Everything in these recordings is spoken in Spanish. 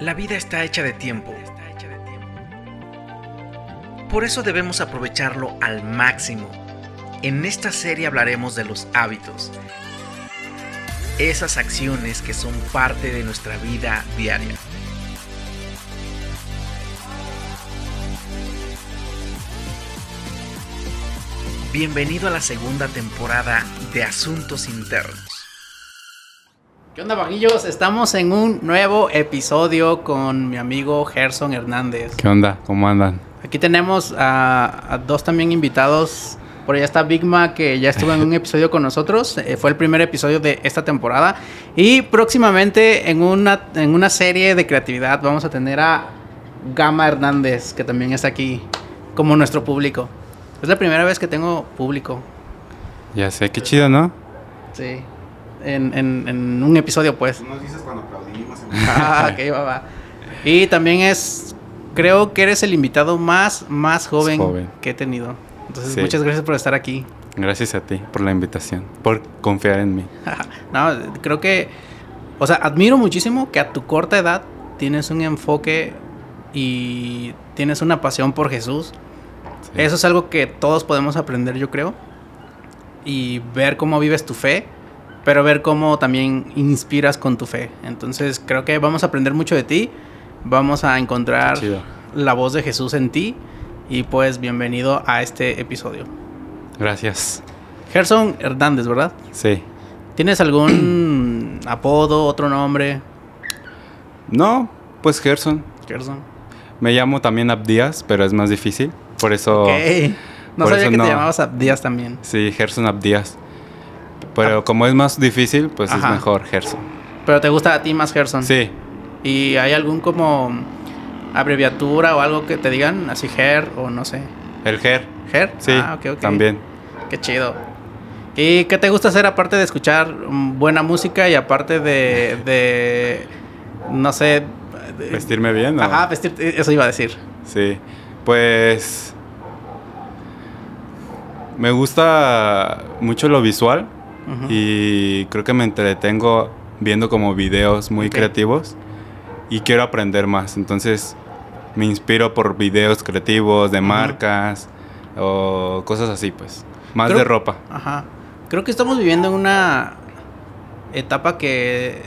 La vida está hecha de tiempo. Por eso debemos aprovecharlo al máximo. En esta serie hablaremos de los hábitos. Esas acciones que son parte de nuestra vida diaria. Bienvenido a la segunda temporada de Asuntos Internos. ¿Qué onda, vaguillos? Estamos en un nuevo episodio con mi amigo Gerson Hernández. ¿Qué onda? ¿Cómo andan? Aquí tenemos a, a dos también invitados. Por allá está Bigma, que ya estuvo en un episodio con nosotros. Eh, fue el primer episodio de esta temporada. Y próximamente en una, en una serie de creatividad vamos a tener a Gama Hernández, que también está aquí como nuestro público. Es la primera vez que tengo público. Ya sé, qué chido, ¿no? Sí. En, en- en un episodio, pues. Nos dices cuando aplaudimos. Ah, ok, va, va. Y también es, creo que eres el invitado más, más joven, joven. que he tenido. Entonces, Sí. muchas gracias por estar aquí. Gracias a ti por la invitación, por confiar en mí. no, creo que, o sea, admiro muchísimo que a tu corta edad tienes un enfoque y tienes una pasión por Jesús. Sí. Eso es algo que todos podemos aprender, yo creo. Y ver cómo vives tu fe, pero ver cómo también inspiras con tu fe. Entonces creo que vamos a aprender mucho de ti. Vamos a encontrar la voz de Jesús en ti. Y pues bienvenido a este episodio. Gracias. Gerson Hernández, ¿verdad? Sí. ¿Tienes algún apodo, otro nombre? No, pues Gerson. Gerson. Me llamo también Abdías, pero es más difícil. Por eso. Ok. No por sabía eso que no. te llamabas Abdías también. Sí, Gerson Abdías. Pero como es más difícil, pues Ajá. es mejor Gerson. Pero te gusta a ti más Gerson. Sí. ¿Y hay algún como abreviatura o algo que te digan? Así Ger o no sé. El Ger. ¿Ger? Sí. Ah, ok, ok. También. Qué chido. ¿Y qué te gusta hacer aparte de escuchar buena música y aparte de, de no sé... de- Vestirme bien. ¿no? Ajá, vestir, eso iba a decir. Sí, pues me gusta mucho lo visual Y creo que me entretengo viendo como videos muy creativos y quiero aprender más. Entonces me inspiro por videos creativos de marcas o cosas así, pues. Más Creo- de ropa. Ajá. Creo que estamos viviendo en una etapa que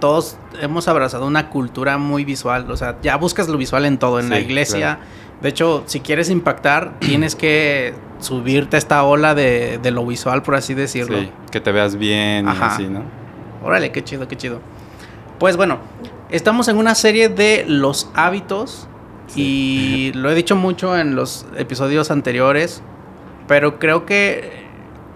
todos hemos abrazado una cultura muy visual. O sea, ya buscas lo visual en todo, en la iglesia. claro. De hecho, si quieres impactar, tienes que subirte a esta ola de, de lo visual, por así decirlo. Sí, que te veas bien y así, ¿no? Órale, qué chido, qué chido. Pues bueno, estamos en una serie de los hábitos y lo he dicho mucho en los episodios anteriores, pero creo que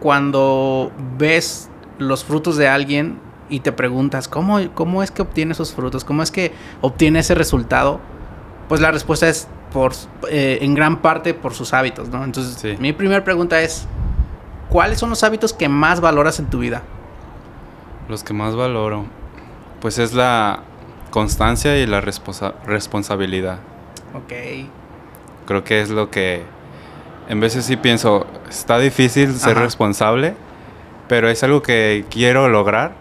cuando ves los frutos de alguien y te preguntas, ¿cómo, cómo es que obtiene esos frutos? ¿Cómo es que obtiene ese resultado? Pues la respuesta es por, eh, en gran parte por sus hábitos, ¿no? Entonces, Sí. mi primera pregunta es, ¿cuáles son los hábitos que más valoras en tu vida? Los que más valoro, pues es la constancia y la responsa- responsabilidad. Ok. Creo que es lo que en veces sí pienso, está difícil ser Ajá. responsable, pero es algo que quiero lograr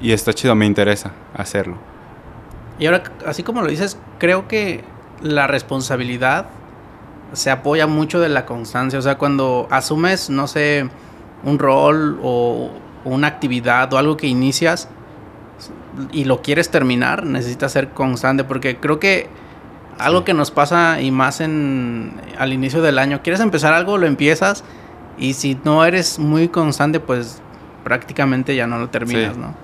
y está chido, me interesa hacerlo. Y ahora, así como lo dices, creo que la responsabilidad se apoya mucho de la constancia. O sea, cuando asumes, no sé, un rol o una actividad o algo que inicias y lo quieres terminar, necesitas ser constante. Porque creo que algo Sí. que nos pasa y más en al inicio del año, quieres empezar algo, lo empiezas y si no eres muy constante, pues prácticamente ya no lo terminas, Sí. ¿no?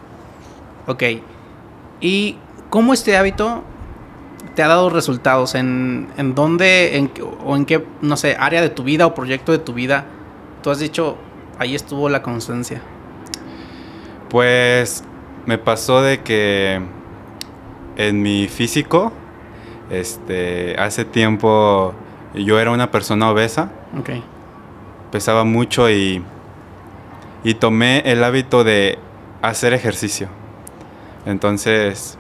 Ok. ¿Y cómo este hábito te ha dado resultados? ¿En, en dónde en, o en qué, no sé, área de tu vida o proyecto de tu vida tú has dicho, ahí estuvo la constancia? Pues me pasó de que en mi físico, este, hace tiempo yo era una persona obesa, Ok. pesaba mucho y, y tomé el hábito de hacer ejercicio. Entonces,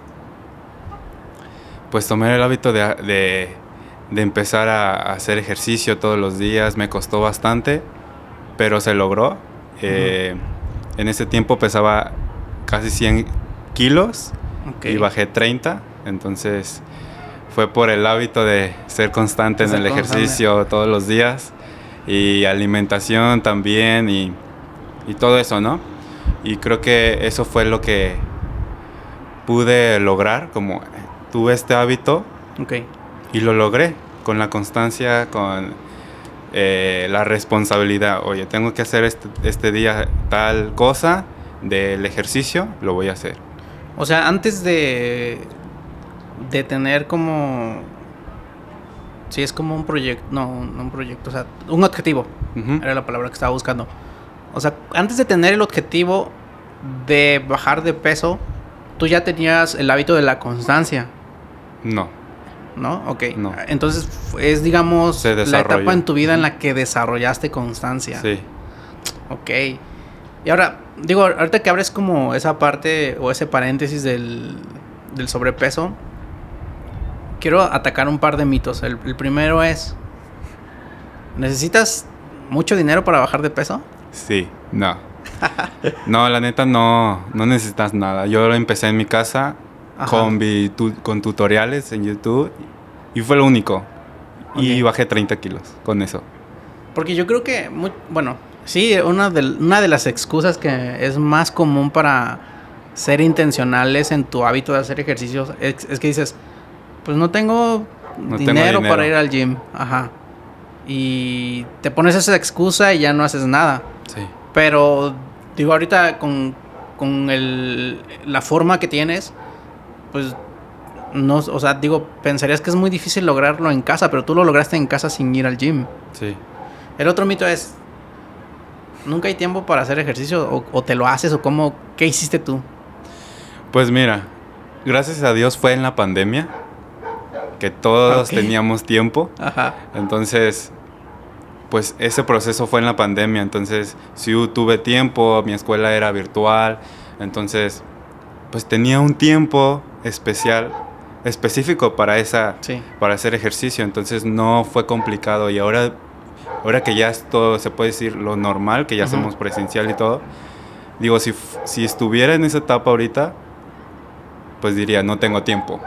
pues tomé el hábito de, de- de empezar a, a hacer ejercicio todos los días. Me costó bastante, pero se logró. Eh, En ese tiempo pesaba casi 100 kilos y bajé 30. Entonces fue por el hábito de ser constante en el ejercicio todos los días y alimentación también y, y todo eso, ¿no? Y creo que eso fue lo que pude lograr, como tuve este hábito Ok. y lo logré con la constancia, con eh, la responsabilidad. Oye, tengo que hacer este, este día tal cosa del ejercicio, lo voy a hacer. O sea, antes de, de tener como... Sí, es como un proyecto, no, no un proyecto, o sea, un objetivo, era la palabra que estaba buscando. O sea, antes de tener el objetivo de bajar de peso, tú ya tenías el hábito de la constancia, No, ¿no? Ok. No. Entonces es, digamos, la etapa en tu vida en la que desarrollaste constancia. sí. Ok. Y ahora, digo, ahorita que abres como esa parte o ese paréntesis del, del sobrepeso, quiero atacar un par de mitos. El, el primero es, ¿necesitas mucho dinero para bajar de peso? Sí, no. No, la neta no, no necesitas nada. Yo lo empecé en mi casa Ajá. con, tu- con tutoriales en YouTube y fue lo único. Y bajé 30 kilos con eso. Porque yo creo que, mu- bueno, sí, una de, una de las excusas que es más común para ser intencionales en tu hábito de hacer ejercicios es, es que dices, pues no tengo, No tengo dinero, para ir al gym. Ajá. Y te pones esa excusa y ya no haces nada. Sí. Pero, digo, ahorita con, con el, la forma que tienes, pues, no, o sea, digo, pensarías que es muy difícil lograrlo en casa, pero tú lo lograste en casa sin ir al gym. Sí. El otro mito es, nunca hay tiempo para hacer ejercicio, o, o te lo haces, o cómo, ¿qué hiciste tú? Pues mira, gracias a Dios fue en la pandemia que todos teníamos tiempo. Ajá. Entonces, pues ese proceso fue en la pandemia. Entonces, sí tuve tiempo, mi escuela era virtual. Entonces, pues tenía un tiempo especial, específico para esa, Sí. para hacer ejercicio. Entonces no fue complicado. Y ahora, ahora que ya es todo, se puede decir lo normal, que ya hacemos presencial y todo. Digo, si, si estuviera en esa etapa ahorita, pues diría, no tengo tiempo.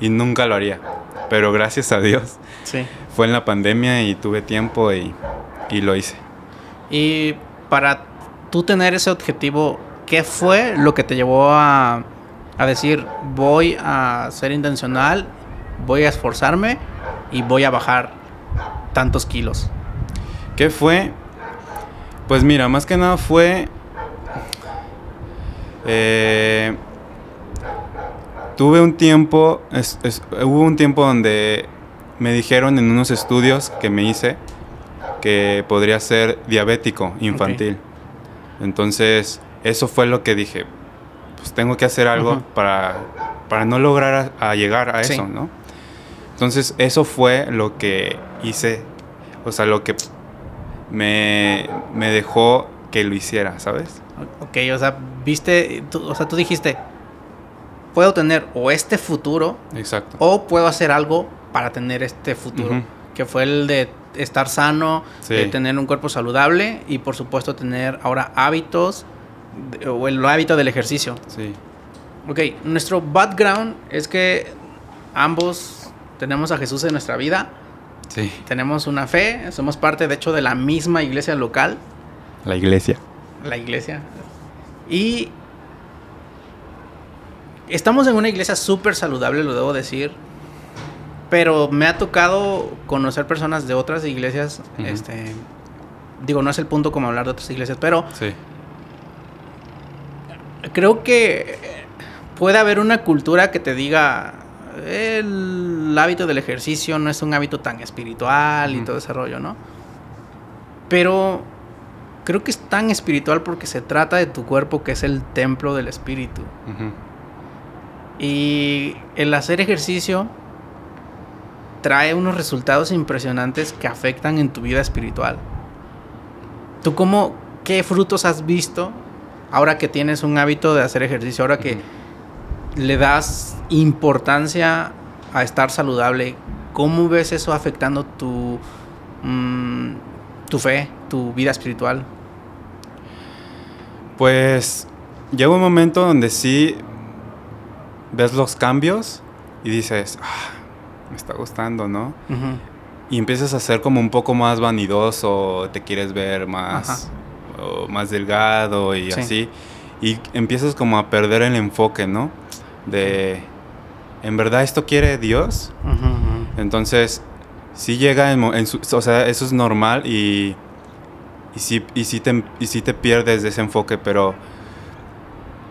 Y nunca lo haría. Pero gracias a Dios Sí. fue en la pandemia y tuve tiempo y, y lo hice. Y para tú tener ese objetivo, ¿qué fue lo que te llevó a, a decir, voy a ser intencional, voy a esforzarme y voy a bajar tantos kilos? ¿Qué fue? Pues mira, más que nada fue... eh, tuve un tiempo, es- es- hubo un tiempo donde me dijeron en unos estudios que me hice que podría ser diabético infantil. Entonces, eso fue lo que dije, pues tengo que hacer algo para, para no lograr a, a llegar a Sí. eso, ¿no? Entonces, eso fue lo que hice, o sea, lo que me, me dejó que lo hiciera, ¿sabes? Ok, o sea, viste, tú- o sea, tú dijiste, puedo tener o este futuro Exacto. o puedo hacer algo para tener este futuro, que fue el de estar sano, Sí. de tener un cuerpo saludable y por supuesto tener ahora hábitos o el hábito del ejercicio. Sí. Ok, nuestro background es que ambos tenemos a Jesús en nuestra vida, Sí. tenemos una fe, somos parte de hecho de la misma iglesia local, La iglesia. la iglesia. Y estamos en una iglesia súper saludable, lo debo decir. Pero me ha tocado conocer personas de otras iglesias. Este. Digo, no es el punto como hablar de otras iglesias, pero Sí. Creo que puede haber una cultura que te diga. El hábito del ejercicio no es un hábito tan espiritual y todo ese rollo, ¿no? Pero creo que es tan espiritual porque se trata de tu cuerpo que es el templo del espíritu. Y el hacer ejercicio trae unos resultados impresionantes que afectan en tu vida espiritual. ¿Tú cómo, qué frutos has visto ahora que tienes un hábito de hacer ejercicio, ahora que le das importancia a estar saludable? ¿Cómo ves eso afectando tu, mm, tu fe, tu vida espiritual? Pues llegó un momento donde sí ves los cambios y dices, ah, me está gustando, ¿no? Y empiezas a ser como un poco más vanidoso, te quieres ver más, Ajá. O más delgado y Sí. así. Y empiezas como a perder el enfoque, ¿no? De, ¿en verdad esto quiere Dios? Entonces, sí llega en, su- o sea, eso es normal y, y, sí, y, sí te, y sí te pierdes de ese enfoque, pero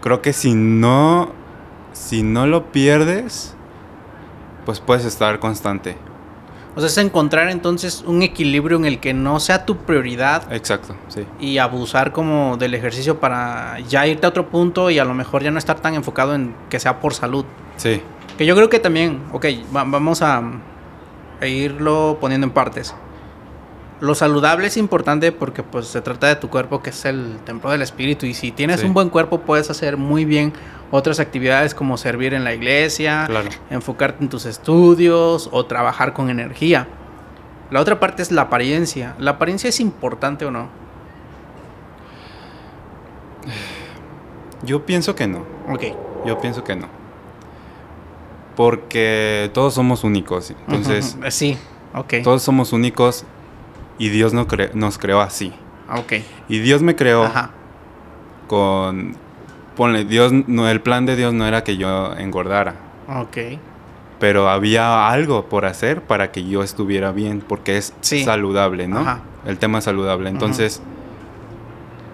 creo que si no, si no lo pierdes, pues puedes estar constante. O sea, es encontrar entonces un equilibrio en el que no sea tu prioridad Exacto, sí. y abusar como del ejercicio para ya irte a otro punto y a lo mejor ya no estar tan enfocado en que sea por salud. Sí, Que yo creo que también, ok, va- vamos a, a irlo poniendo en partes. Lo saludable es importante porque pues se trata de tu cuerpo que es el templo del espíritu y si tienes Sí. un buen cuerpo puedes hacer muy bien otras actividades como servir en la iglesia, claro. enfocarte en tus estudios o trabajar con energía. La otra parte es la apariencia. ¿La apariencia es importante o no? Yo pienso que no. Ok. Yo pienso que no. Porque todos somos únicos. Entonces, Sí, ok. todos somos únicos y Dios no cre- nos creó así. Ok. Y Dios me creó Ajá. con... Ponle, Dios, no, el plan de Dios no era que yo engordara. Ok. Pero había algo por hacer para que yo estuviera bien, porque es Sí. saludable, ¿no? Ajá. El tema es saludable. Entonces,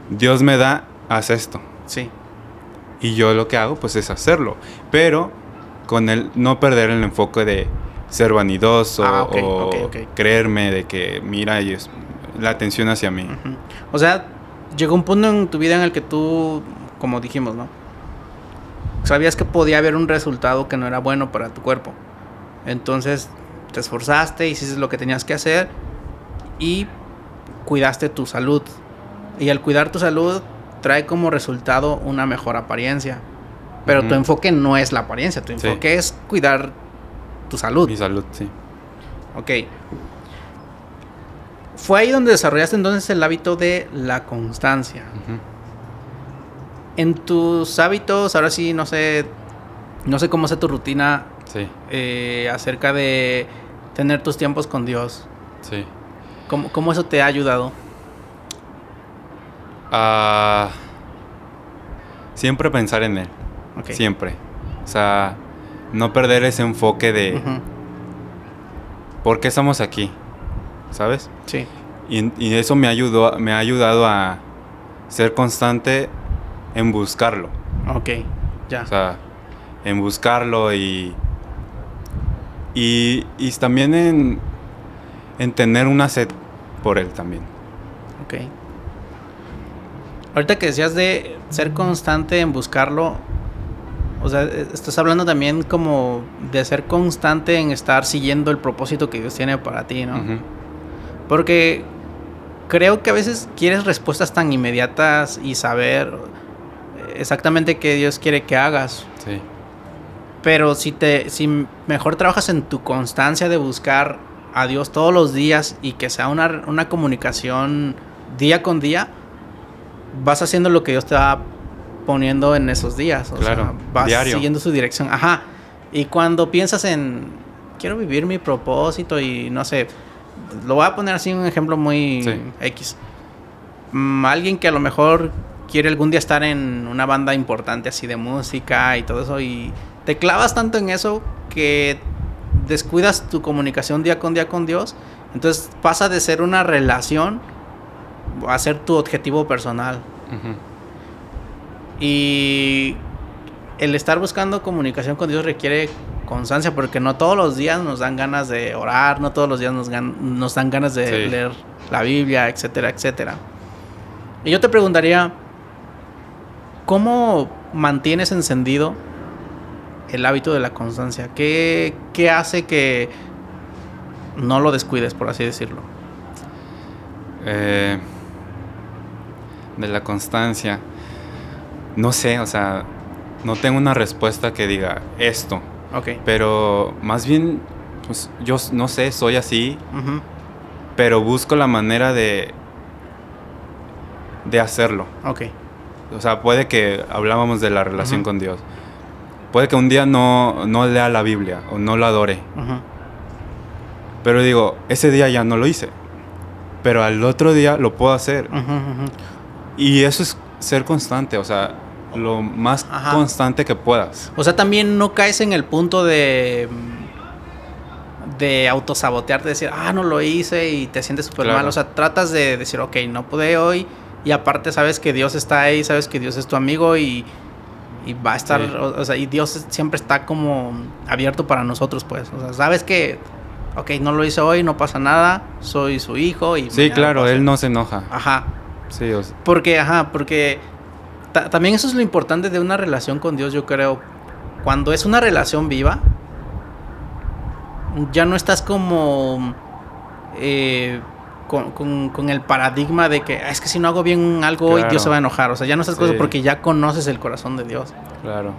Dios me da, haz esto. Sí. Y yo lo que hago, pues, es hacerlo. Pero con el no perder el enfoque de ser vanidoso Ah, o creerme de que, mira, ellos, la atención hacia mí. O sea, llegó un punto en tu vida en el que tú, como dijimos, ¿no? Sabías que podía haber un resultado que no era bueno para tu cuerpo. Entonces te esforzaste, hiciste lo que tenías que hacer y cuidaste tu salud. Y al cuidar tu salud trae como resultado una mejor apariencia. Pero tu enfoque no es la apariencia, tu Sí. enfoque es cuidar tu salud. Mi salud, sí. Ok. Fue ahí donde desarrollaste entonces el hábito de la constancia. En tus hábitos, ahora sí, no sé, no sé cómo sea tu rutina Sí, eh, acerca de tener tus tiempos con Dios. sí. ¿Cómo, cómo eso te ha ayudado? Ah, siempre pensar en Él. Ok. Siempre. O sea, no perder ese enfoque de por qué estamos aquí. ¿Sabes? Sí. Y, y eso me ayudó, me ha ayudado a ser constante en buscarlo. Ok. Ya. O sea, en buscarlo y. Y, y también en, en tener una sed por él también. Ok. Ahorita que decías de ser constante en buscarlo, o sea, eh, estás hablando también como de ser constante en estar siguiendo el propósito que Dios tiene para ti, ¿no? Porque creo que a veces quieres respuestas tan inmediatas y saber exactamente qué Dios quiere que hagas. Sí. Pero si te si mejor trabajas en tu constancia de buscar a Dios todos los días y que sea una, una comunicación día con día, vas haciendo lo que Dios te va poniendo en esos días. O Claro, sea, vas diario. siguiendo su dirección. Ajá. Y cuando piensas en quiero vivir mi propósito y no sé, lo voy a poner así un ejemplo muy Sí. X. Mm, alguien que a lo mejor quiere algún día estar en una banda importante así de música y todo eso y te clavas tanto en eso que descuidas tu comunicación día con día con Dios, entonces pasa de ser una relación a ser tu objetivo personal. Ujú. Y el estar buscando comunicación con Dios requiere constancia porque no todos los días nos dan ganas de orar, no todos los días nos, gan- nos dan ganas de Sí. leer la Biblia, etcétera, etcétera. Y yo te preguntaría, ¿cómo mantienes encendido el hábito de la constancia? ¿Qué, qué hace que no lo descuides, por así decirlo? Eh, de la constancia. No sé, o sea, no tengo una respuesta que diga esto. Ok. Pero más bien, pues yo no sé, soy así, pero busco la manera de de hacerlo. Ok. O sea, puede que hablábamos de la relación con Dios. puede que un día no, no lea la Biblia o no la adore. Pero digo, ese día ya no lo hice. Pero al otro día lo puedo hacer. Y eso es ser constante, o sea, lo más Ajá. constante que puedas. O sea, también no caes en el punto de de autosabotearte, decir, ah, no lo hice y te sientes súper Claro. mal. O sea, tratas de decir, ok, no pude hoy y aparte sabes que Dios está ahí, sabes que Dios es tu amigo y, y va a estar, Sí. o, o sea, y Dios siempre está como abierto para nosotros, pues. O sea, sabes que, ok, no lo hice hoy, no pasa nada, soy su hijo y... Sí, claro, pasa". él no se enoja. Ajá, Sí, o sea, porque, ajá, porque ta- también eso es lo importante de una relación con Dios, yo creo. Cuando es una relación viva, ya no estás como eh, con, con- con el paradigma de que "Ah, es que si no hago bien algo hoy. Dios se va a enojar. O sea, ya no estás Sí. porque ya conoces el corazón de Dios. claro.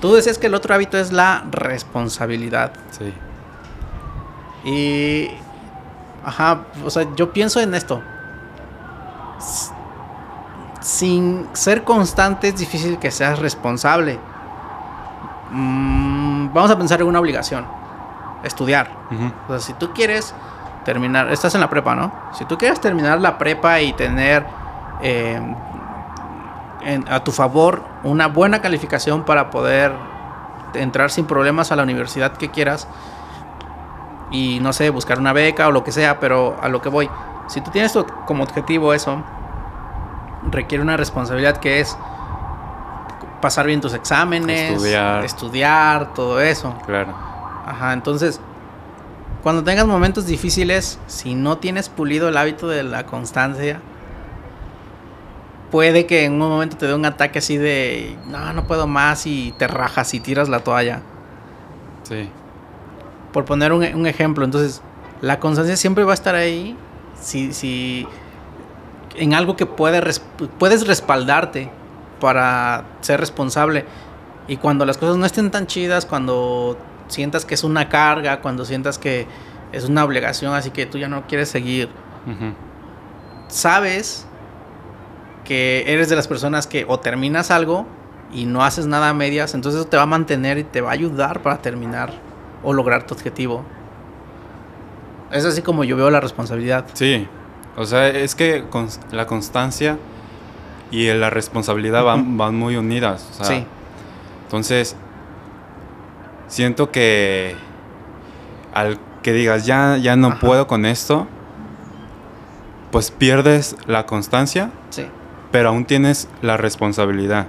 Tú decías que el otro hábito es la responsabilidad. Sí. Y. Ajá, o sea, yo pienso en esto. Sin ser constante es difícil que seas responsable. Mm, vamos a pensar en una obligación: estudiar. O sea, si tú quieres terminar, estás en la prepa, ¿no? Si tú quieres terminar la prepa y tener eh, en- a tu favor una buena calificación para poder entrar sin problemas a la universidad que quieras y no sé, buscar una beca o lo que sea, pero a lo que voy, si tú tienes como objetivo eso, requiere una responsabilidad que es pasar bien tus exámenes, Estudiar. estudiar todo eso. Claro. Ajá, entonces, cuando tengas momentos difíciles, si no tienes pulido el hábito de la constancia, puede que en un momento te dé un ataque así de, no, no puedo más y te rajas y tiras la toalla. Sí. Por poner un, un ejemplo, entonces, la constancia siempre va a estar ahí si, si en algo que puede puedes respaldarte para ser responsable. Y cuando las cosas no estén tan chidas, cuando sientas que es una carga, cuando sientas que es una obligación, así que tú ya no quieres seguir, sabes que eres de las personas que o terminas algo y no haces nada a medias, entonces eso te va a mantener y te va a ayudar para terminar o lograr tu objetivo. Es así como yo veo la responsabilidad. Sí. O sea, es que la constancia y la responsabilidad van, van muy unidas. o sea, sí, Entonces, siento que al que digas ya, ya no Ajá. puedo con esto, pues pierdes la constancia, sí, pero aún tienes la responsabilidad.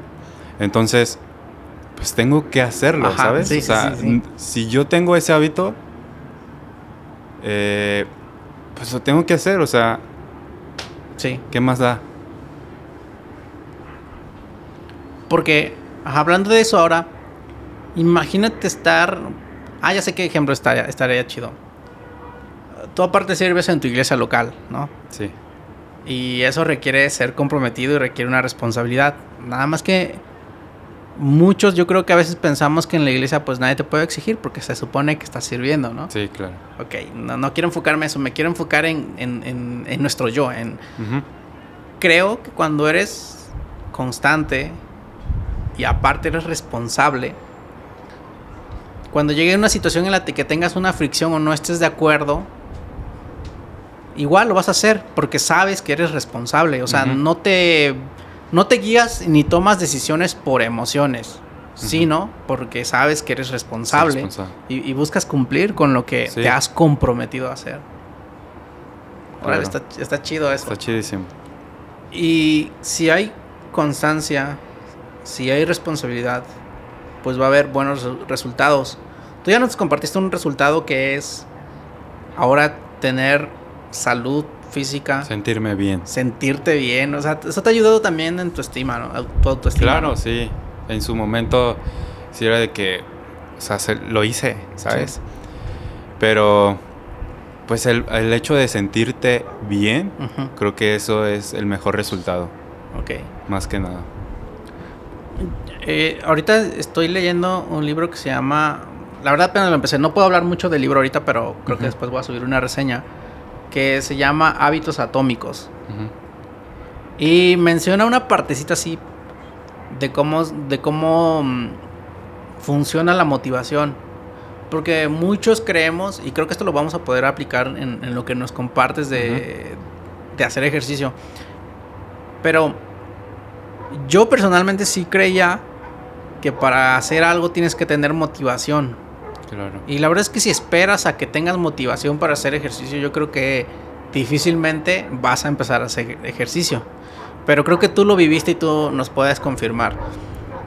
Entonces, pues tengo que hacerlo, Ajá, ¿sabes? sí, o sea, sí, si yo tengo ese hábito, eh, pues lo tengo que hacer, o sea, sí. ¿qué más da? Porque, hablando de eso ahora, imagínate estar... Ah, ya sé qué ejemplo estaría, estaría chido. Tú aparte sirves en tu iglesia local, ¿no? Sí, Y eso requiere ser comprometido y requiere una responsabilidad. Nada más que muchos yo creo que a veces pensamos que en la iglesia pues nadie te puede exigir porque se supone que estás sirviendo, ¿no? sí, claro. Ok, no, no quiero enfocarme en eso, me quiero enfocar en, en- en- en nuestro yo. En, creo que cuando eres constante y aparte eres responsable, cuando llegue una situación en la que tengas una fricción o no estés de acuerdo, igual lo vas a hacer porque sabes que eres responsable. O sea, no te no te guías ni tomas decisiones por emociones, sino porque sabes que eres responsable. Y, y buscas cumplir con lo que Sí. te has comprometido a hacer. Claro. está, está chido eso. Está chidísimo. Y si hay constancia, si hay responsabilidad, pues va a haber buenos resu- resultados. Tú ya nos compartiste un resultado que es ahora tener salud física, Sentirme bien. sentirte bien. O sea, eso te ha ayudado también en tu estima, ¿no? Tu autoestima. Claro, ¿no? sí. En su momento sí era de que, o sea, se- lo hice, ¿sabes? Sí. Pero, pues el, el hecho de sentirte bien, creo que eso es el mejor resultado, Ok. más que nada. Eh, ahorita estoy leyendo un libro que se llama. La verdad, apenas lo empecé. No puedo hablar mucho del libro ahorita, pero creo que después voy a subir una reseña. Que se llama Hábitos Atómicos. Y menciona una partecita así de cómo, de cómo mm, funciona la motivación. Porque muchos creemos, y creo que esto lo vamos a poder aplicar en, en lo que nos compartes de, de hacer ejercicio. Pero yo personalmente sí creía que para hacer algo tienes que tener motivación. Claro. Y la verdad es que si esperas a que tengas motivación para hacer ejercicio, yo creo que difícilmente vas a empezar a hacer ejercicio. Pero creo que tú lo viviste y tú nos puedes confirmar.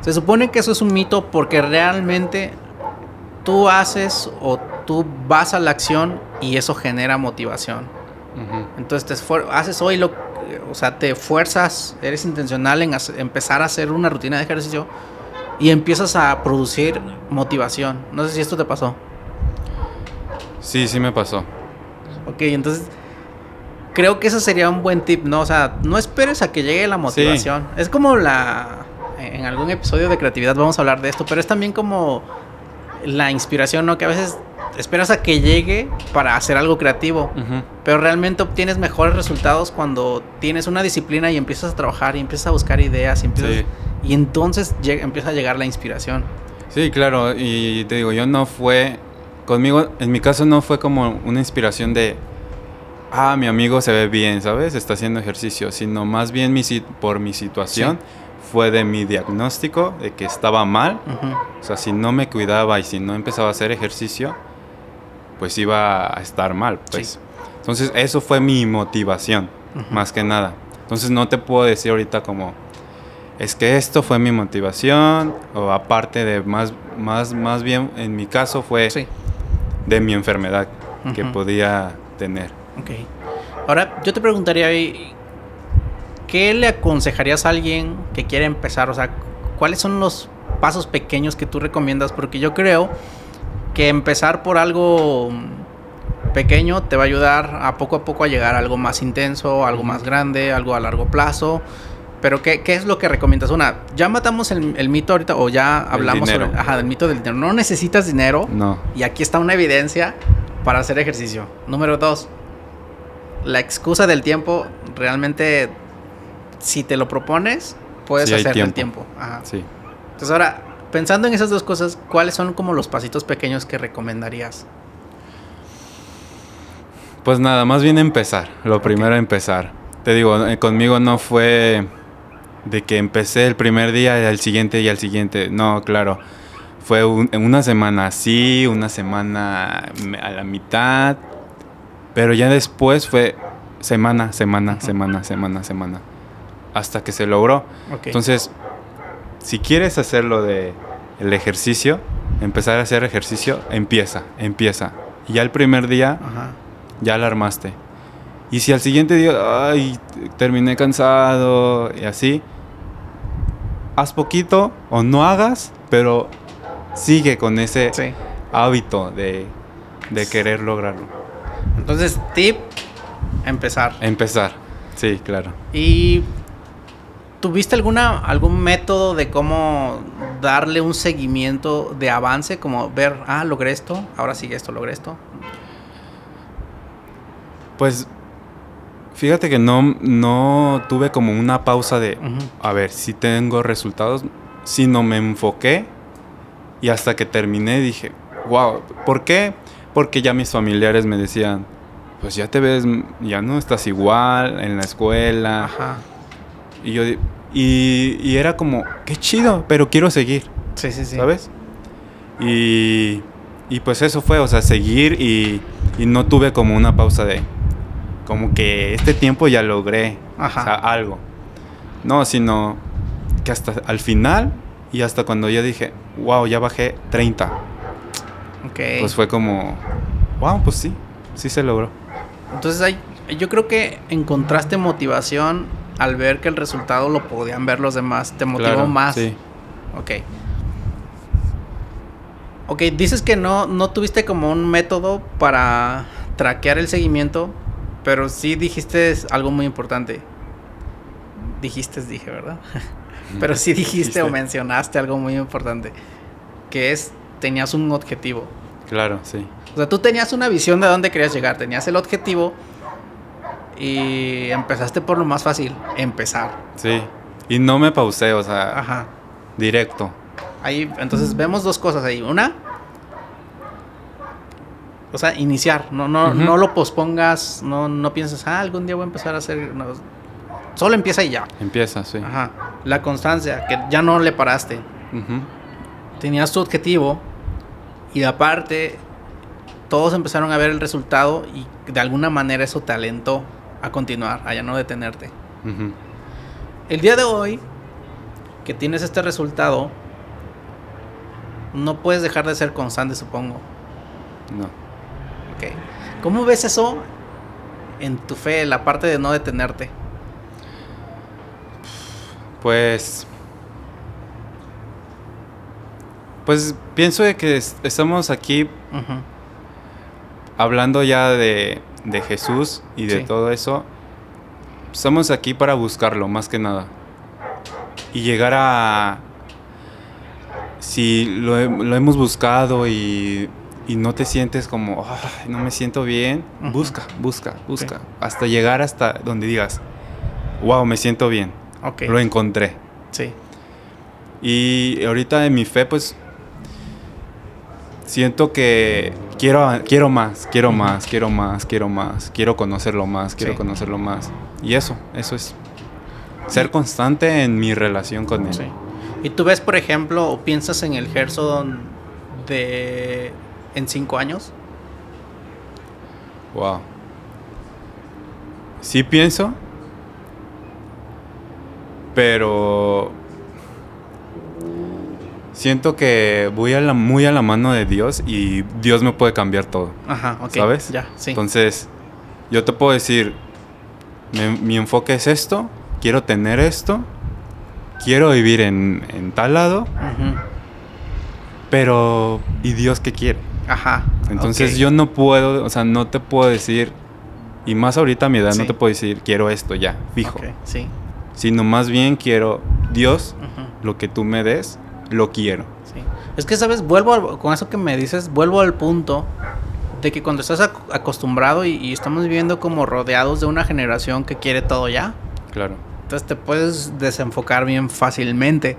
Se supone que eso es un mito porque realmente tú haces o tú vas a la acción y eso genera motivación. Ujú. Entonces te haces hoy lo, o sea, te fuerzas, eres intencional en empezar a hacer una rutina de ejercicio y empiezas a producir motivación. No sé si esto te pasó. Sí, sí me pasó. Ok, entonces creo que eso sería un buen tip, ¿no? O sea, no esperes a que llegue la motivación. Es como la... En algún episodio de creatividad vamos a hablar de esto, pero es también como la inspiración, ¿no? Que a veces esperas a que llegue para hacer algo creativo. Pero realmente obtienes mejores resultados cuando tienes una disciplina y empiezas a trabajar y empiezas a buscar ideas y empiezas... Sí. Y entonces llega- empieza a llegar la inspiración. Sí, claro, y te digo, yo no fue, conmigo, en mi caso no fue como una inspiración de, ah, mi amigo se ve bien, ¿sabes? Está haciendo ejercicio, sino más bien mi, por mi situación fue de mi diagnóstico, de que estaba mal, Ujú. o sea, si no me cuidaba y si no empezaba a hacer ejercicio, pues iba a estar mal, pues. Sí. Entonces, eso fue mi motivación, Ujú. más que nada. Entonces, no te puedo decir ahorita como, es que esto fue mi motivación, o aparte de más, más, más bien, en mi caso fue Sí. de mi enfermedad que podía tener. Ok. Ahora, yo te preguntaría, ¿qué le aconsejarías a alguien que quiere empezar? O sea, ¿cuáles son los pasos pequeños que tú recomiendas? Porque yo creo que empezar por algo pequeño te va a ayudar a poco a poco a llegar a algo más intenso, algo más grande, algo a largo plazo. Pero ¿qué, qué es lo que recomiendas? Una, ya matamos el, el mito ahorita o ya hablamos sobre, ajá, del mito del dinero. No necesitas dinero. No. Y aquí está una evidencia para hacer ejercicio. Número dos, la excusa del tiempo, realmente, si te lo propones, puedes Sí hacer el tiempo. tiempo. Ajá. Sí. Entonces ahora, pensando en esas dos cosas, ¿cuáles son como los pasitos pequeños que recomendarías? Pues nada, más bien empezar. Lo primero empezar. Te digo, eh, conmigo no fue de que empecé el primer día y al siguiente y al siguiente. No, claro. Fue un- una semana así, una semana a la mitad. Pero ya después fue semana, semana, semana, semana, semana. Hasta que se logró. Entonces, si quieres hacerlo de el ejercicio, empezar a hacer ejercicio, empieza, empieza. Y ya el primer día Ajá. ya la armaste. Y si al siguiente día, ay, terminé cansado y así, haz poquito o no hagas, pero sigue con ese Sí. hábito de, de querer lograrlo. Entonces, tip, empezar. Empezar, sí, claro. ¿Y tuviste alguna algún método de cómo darle un seguimiento de avance? Como ver, ah, logré esto, ahora sigue esto, logré esto. Pues fíjate que no, no tuve como una pausa de, a ver, si tengo resultados, sino me enfoqué y hasta que terminé dije, wow, ¿por qué? Porque ya mis familiares me decían, pues ya te ves, ya no estás igual en la escuela. Ajá. Y yo, y, y era como, qué chido, pero quiero seguir, Sí, sí, sí. ¿sabes? Y, y pues eso fue, o sea, seguir y, y no tuve como una pausa de, como que este tiempo ya logré, Ajá. o sea, algo. No, sino que hasta al final y hasta cuando ya dije, wow, ya bajé 30, Ok. pues fue como, wow, pues sí, sí se logró. Entonces hay, yo creo que encontraste motivación al ver que el resultado lo podían ver los demás. Te motivó Claro, más. Sí. Ok. Ok, dices que no, no tuviste como un método para traquear el seguimiento, pero sí dijiste algo muy importante. Dijiste, dije, ¿verdad? pero sí dijiste o mencionaste algo muy importante, que es, tenías un objetivo. Claro, sí. O sea, tú tenías una visión de dónde querías llegar, tenías el objetivo y empezaste por lo más fácil, empezar. Sí. Y no me pausé, o sea, Ajá. directo. Ahí, entonces vemos dos cosas ahí. Una, o sea, iniciar. No, no, no lo pospongas. No, no pienses, ah, algún día voy a empezar a hacer. no. Solo empieza y ya. Empieza, sí. Ajá. La constancia, que ya no le paraste. Ujú. Tenías tu objetivo y aparte todos empezaron a ver el resultado y de alguna manera eso te alentó a continuar, a ya no detenerte. Ujú. El día de hoy que tienes este resultado, no puedes dejar de ser constante, supongo. No. ¿Cómo ves eso en tu fe, la parte de no detenerte? Pues. Pues pienso de que es- estamos aquí hablando ya de, de Jesús y de Sí. todo eso. Estamos aquí para buscarlo, más que nada. Y llegar a. Si lo, lo hemos buscado y, y no te sientes como, "Ay, no me siento bien, busca, busca, busca. Hasta llegar hasta donde digas, wow, me siento bien, Ok. lo encontré. Sí. Y ahorita en mi fe, pues siento que quiero, quiero más, quiero más, quiero más, quiero más, quiero conocerlo más, quiero Sí. conocerlo más. Y eso, eso es ser constante en mi relación con él. Sí. Y tú ves, por ejemplo, o piensas en el Gerson de en cinco años. Wow. Sí pienso, pero siento que voy a la, muy a la mano de Dios y Dios me puede cambiar todo. Ajá, ok. ¿Sabes? Ya, sí. Entonces, yo te puedo decir, mi, mi enfoque es esto, quiero tener esto, quiero vivir en, en tal lado, Ujú. Pero ¿y Dios qué quiere? Ajá. Entonces yo no puedo, o sea, no te puedo decir, y más ahorita a mi edad, Sí. no te puedo decir, quiero esto ya, fijo, sí. sino más bien quiero, Dios, lo que tú me des, lo quiero. Sí. Es que, ¿sabes? Vuelvo al- con eso que me dices, vuelvo al punto de que cuando estás ac- acostumbrado y, y estamos viviendo como rodeados de una generación que quiere todo ya, Claro. entonces te puedes desenfocar bien fácilmente.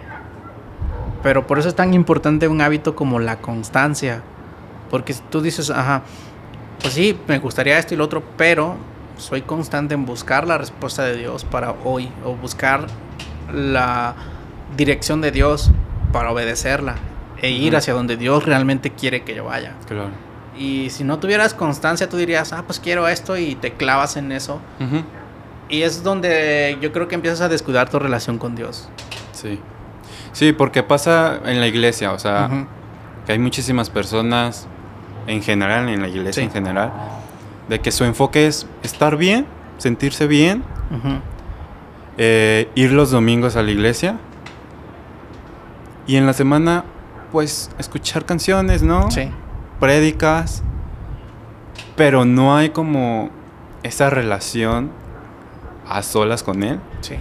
Pero por eso es tan importante un hábito como la constancia. Porque si tú dices, ajá, pues sí, me gustaría esto y lo otro, pero soy constante en buscar la respuesta de Dios para hoy, o buscar la dirección de Dios para obedecerla, e ir hacia donde Dios realmente quiere que yo vaya. Claro. Y si no tuvieras constancia, tú dirías, ah, pues quiero esto y te clavas en eso. Y es donde yo creo que empiezas a descuidar tu relación con Dios. Sí. Sí, porque pasa en la iglesia, o sea, que hay muchísimas personas en general, en la iglesia Sí. en general, de que su enfoque es estar bien, sentirse bien, eh, ir los domingos a la iglesia y en la semana, pues, escuchar canciones, ¿no? Sí. Prédicas, pero no hay como esa relación a solas con él Sí.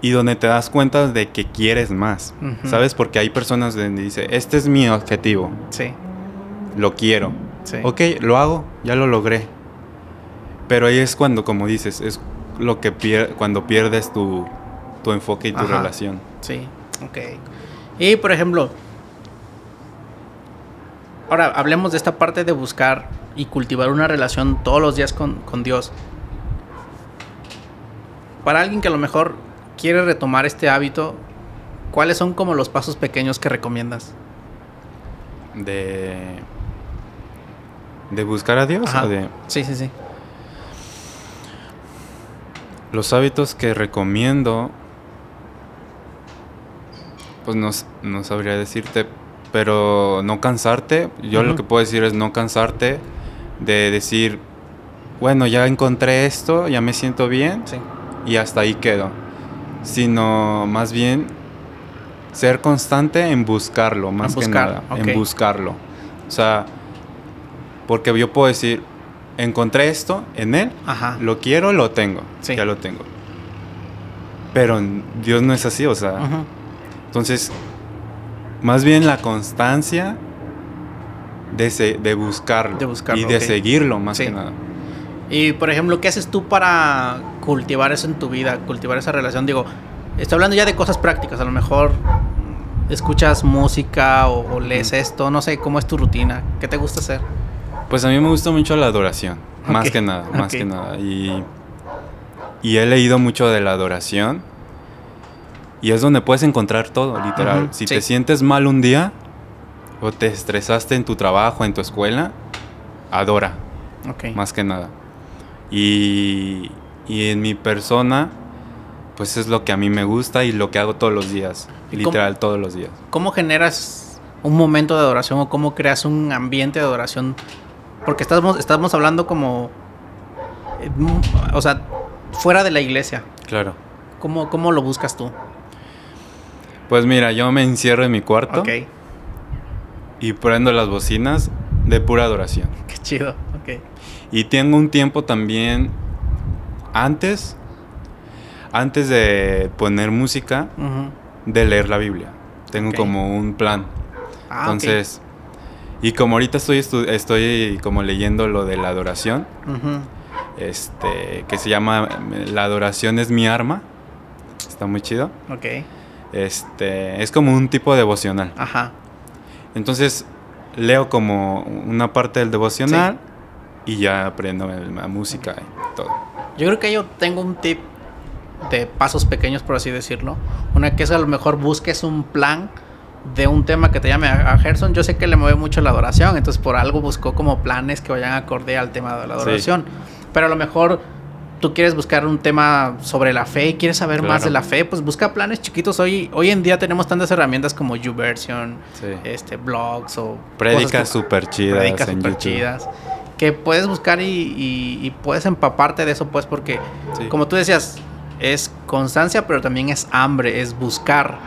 Y donde te das cuenta de que quieres más. ¿sabes? Porque hay personas donde dice, este es mi objetivo, Sí. lo quiero. Sí. Ok, lo hago, ya lo logré. Pero ahí es cuando, como dices, es lo que pier cuando pierdes tu, tu enfoque y tu Ajá. relación. Sí. Ok. Y por ejemplo, ahora hablemos de esta parte de buscar y cultivar una relación todos los días con, con Dios. Para alguien que a lo mejor quiere retomar este hábito, ¿cuáles son como los pasos pequeños que recomiendas? De, de buscar a Dios o de Sí, sí, sí. los hábitos que recomiendo. Pues no, no sabría decirte, pero no cansarte. Yo lo que puedo decir es no cansarte de decir, bueno, ya encontré esto, ya me siento bien. Sí. y hasta ahí quedo. Sino más bien ser constante en buscarlo, más En que buscar, nada. En buscarlo. O sea, porque yo puedo decir, encontré esto en él, Ajá. lo quiero, lo tengo. Sí. Ya lo tengo. Pero Dios no es así, o sea. Entonces, más bien la constancia de, se- de buscarlo. De buscarlo, Y de seguirlo, más Sí. que nada. Y por ejemplo, ¿qué haces tú para cultivar eso en tu vida? Cultivar esa relación. Digo, estoy hablando ya de cosas prácticas. A lo mejor escuchas música o, o lees esto? No sé, ¿cómo es tu rutina? ¿Qué te gusta hacer? Pues a mí me gusta mucho la adoración, más que nada, más que nada. Y, y he leído mucho de la adoración. Y es donde puedes encontrar todo, literal. Si sí. te sientes mal un día o te estresaste en tu trabajo, en tu escuela, adora, Ok. más que nada. Y, y en mi persona, pues es lo que a mí me gusta y lo que hago todos los días, ¿Y cómo- literal todos los días. ¿Cómo generas un momento de adoración o cómo creas un ambiente de adoración? Porque estamos, estamos hablando como... O sea, fuera de la iglesia. Claro. ¿Cómo, cómo lo buscas tú? Pues mira, yo me encierro en mi cuarto Ok, y prendo las bocinas de pura adoración. qué chido. Ok. Y tengo un tiempo también antes, antes de poner música, de leer la Biblia. Tengo como un plan. Ah. Entonces, y como ahorita estoy, estoy como leyendo lo de la adoración, este, que se llama La adoración es mi arma. Está muy chido. Ok. Este, es como un tipo devocional. Ajá. Entonces, leo como una parte del devocional y ya aprendo la música y todo. Yo creo que yo tengo un tip de pasos pequeños, por así decirlo. Una que es a lo mejor busques un plan de un tema que te llame a Gerson. Yo sé que le mueve mucho la adoración, entonces por algo buscó como planes que vayan acorde al tema de la Sí. adoración. Pero a lo mejor tú quieres buscar un tema sobre la fe y quieres saber más Claro. de la fe, pues busca planes chiquitos. Hoy, hoy en día tenemos tantas herramientas como YouVersion, Sí. este, blogs o Prédicas súper chidas prédicas súper chidas que puedes buscar y, y- y puedes empaparte de eso pues porque Sí. como tú decías es constancia pero también es hambre es buscar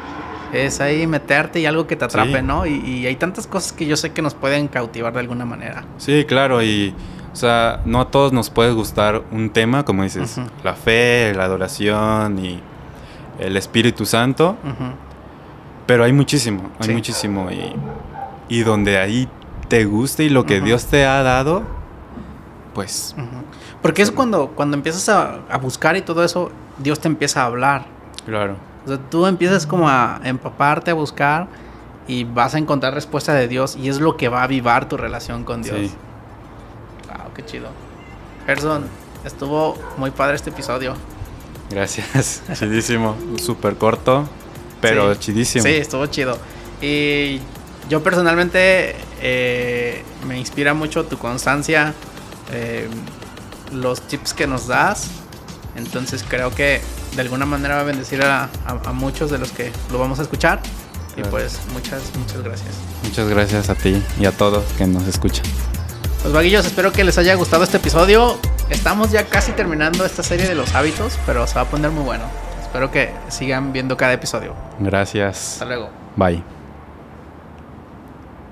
es ahí meterte y algo que te atrape Sí. no y, y hay tantas cosas que yo sé que nos pueden cautivar de alguna manera Sí, claro, y o sea, no a todos nos puede gustar un tema, como dices, la fe, la adoración y el Espíritu Santo, pero hay muchísimo, hay Sí. muchísimo y, y donde ahí te guste y lo que. Dios te ha dado, pues porque es cuando cuando empiezas a, a buscar y todo eso Dios te empieza a hablar claro. O sea, tú empiezas como a empaparte, a buscar y vas a encontrar respuesta de Dios y es lo que va a avivar tu relación con Dios. Sí. Wow, qué chido. Gerson, estuvo muy padre este episodio. Gracias, chidísimo, súper corto, pero Sí. chidísimo. Sí, estuvo chido. Y yo personalmente eh, me inspira mucho tu constancia, eh, los tips que nos das. Entonces creo que de alguna manera va a bendecir a, a- a muchos de los que lo vamos a escuchar. Y pues muchas, muchas gracias. Muchas gracias a ti y a todos que nos escuchan. Pues vaguillos, espero que les haya gustado este episodio. Estamos ya casi terminando esta serie de los hábitos, pero se va a poner muy bueno. Espero que sigan viendo cada episodio. Gracias. Hasta luego. Bye.